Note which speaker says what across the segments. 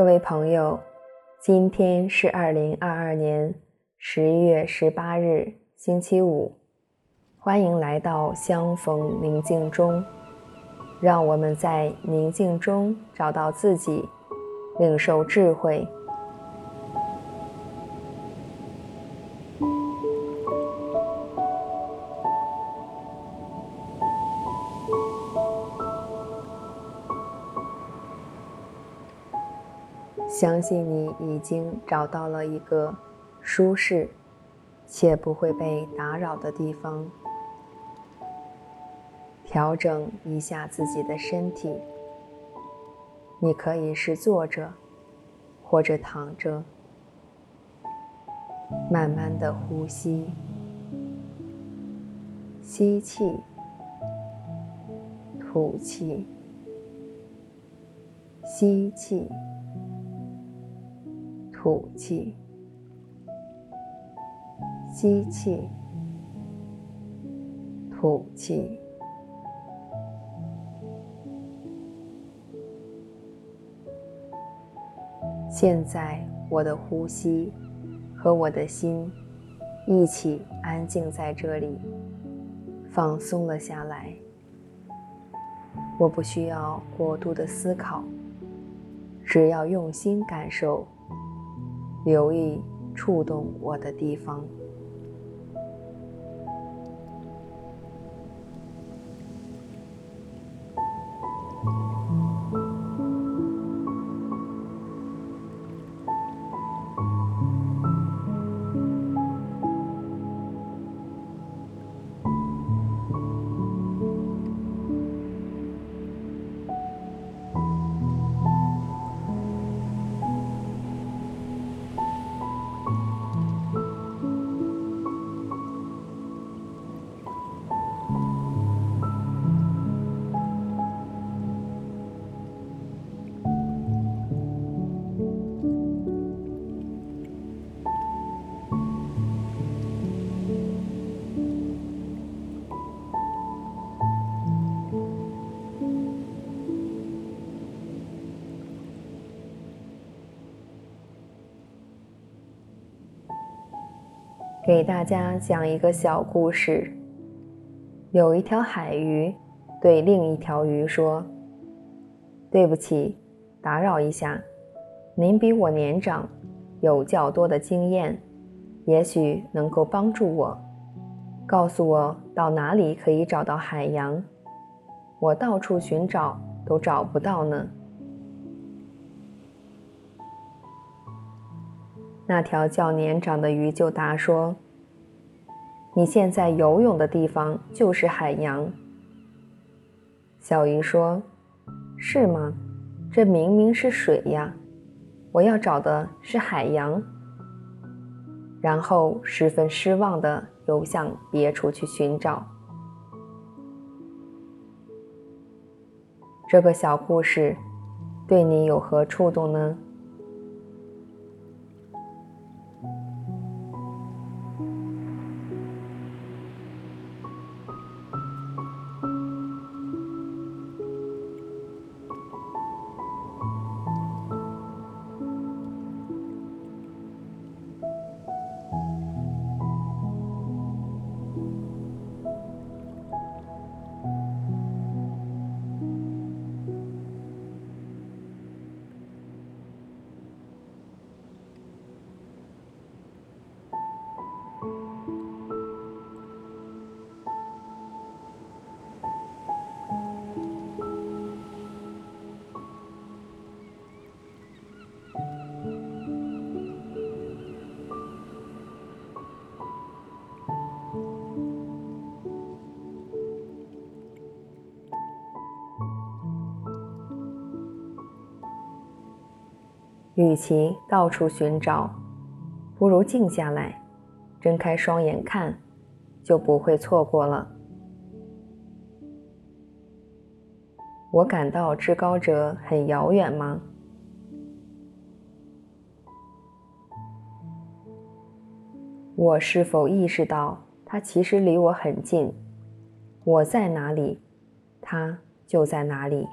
Speaker 1: 各位朋友，今天是二零二二年十一月十八日，星期五。欢迎来到相逢宁静中，让我们在宁静中找到自己，领受智慧。相信你已经找到了一个舒适且不会被打扰的地方。调整一下自己的身体，你可以是坐着或者躺着，慢慢的呼吸，吸气，吐气，吸气。吐气，吸气，吐气。现在，我的呼吸和我的心一起安静在这里，放松了下来。我不需要过度的思考，只要用心感受。留意触动我的地方。给大家讲一个小故事。有一条海鱼对另一条鱼说：“对不起，打扰一下，您比我年长，有较多的经验，也许能够帮助我，告诉我到哪里可以找到海洋。我到处寻找都找不到呢。”那条较年长的鱼就答说：“你现在游泳的地方就是海洋。”小鱼说：“是吗？这明明是水呀！我要找的是海洋。”然后十分失望地游向别处去寻找。这个小故事对你有何触动呢？与其到处寻找，不如静下来，睁开双眼看，就不会错过了。我感到至高者很遥远吗？我是否意识到他其实离我很近？我在哪里，他就在哪里。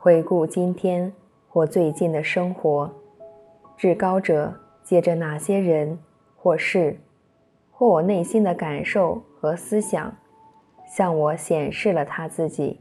Speaker 1: 回顾今天或最近的生活，至高者借着哪些人或事，或我内心的感受和思想，向我显示了他自己。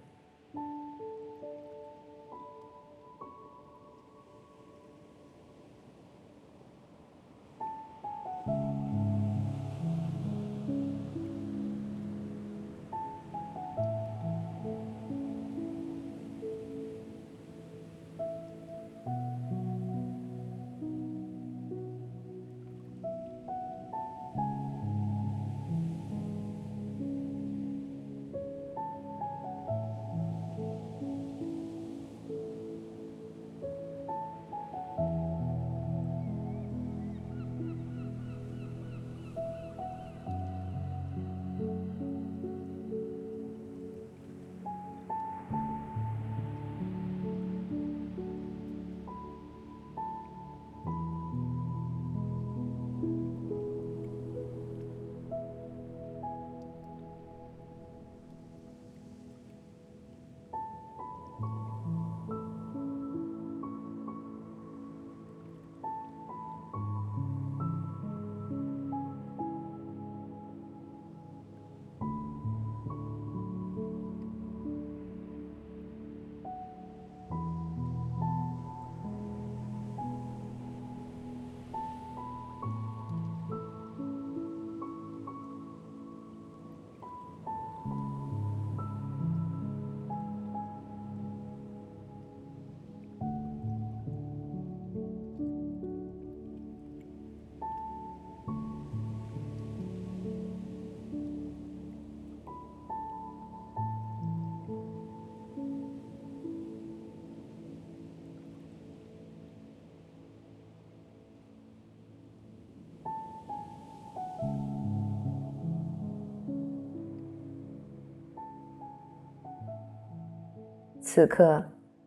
Speaker 1: 此刻，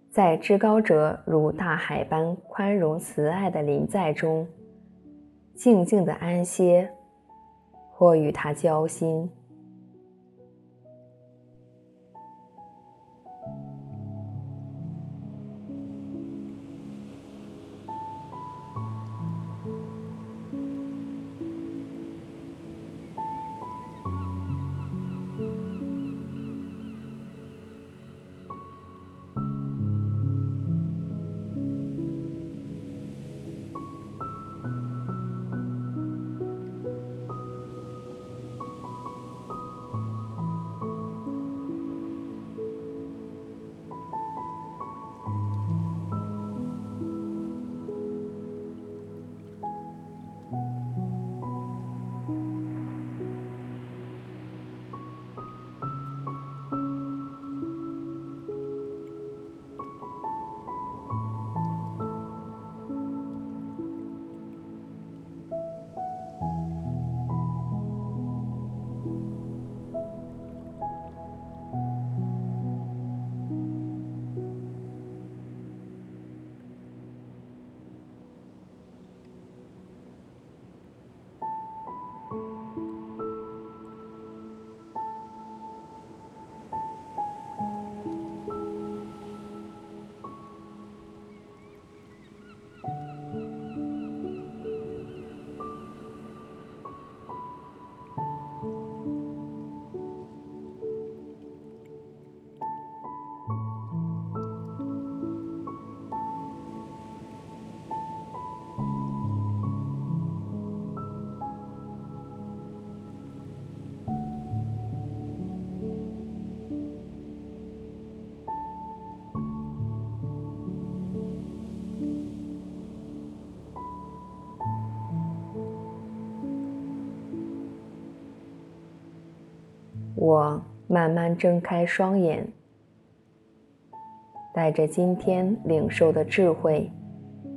Speaker 1: 在至高者如大海般宽容慈爱的临在中，静静的安歇，或与他交心。我慢慢睁开双眼，带着今天领受的智慧，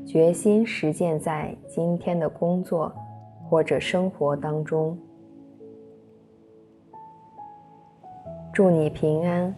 Speaker 1: 决心实践在今天的工作或者生活当中。祝你平安。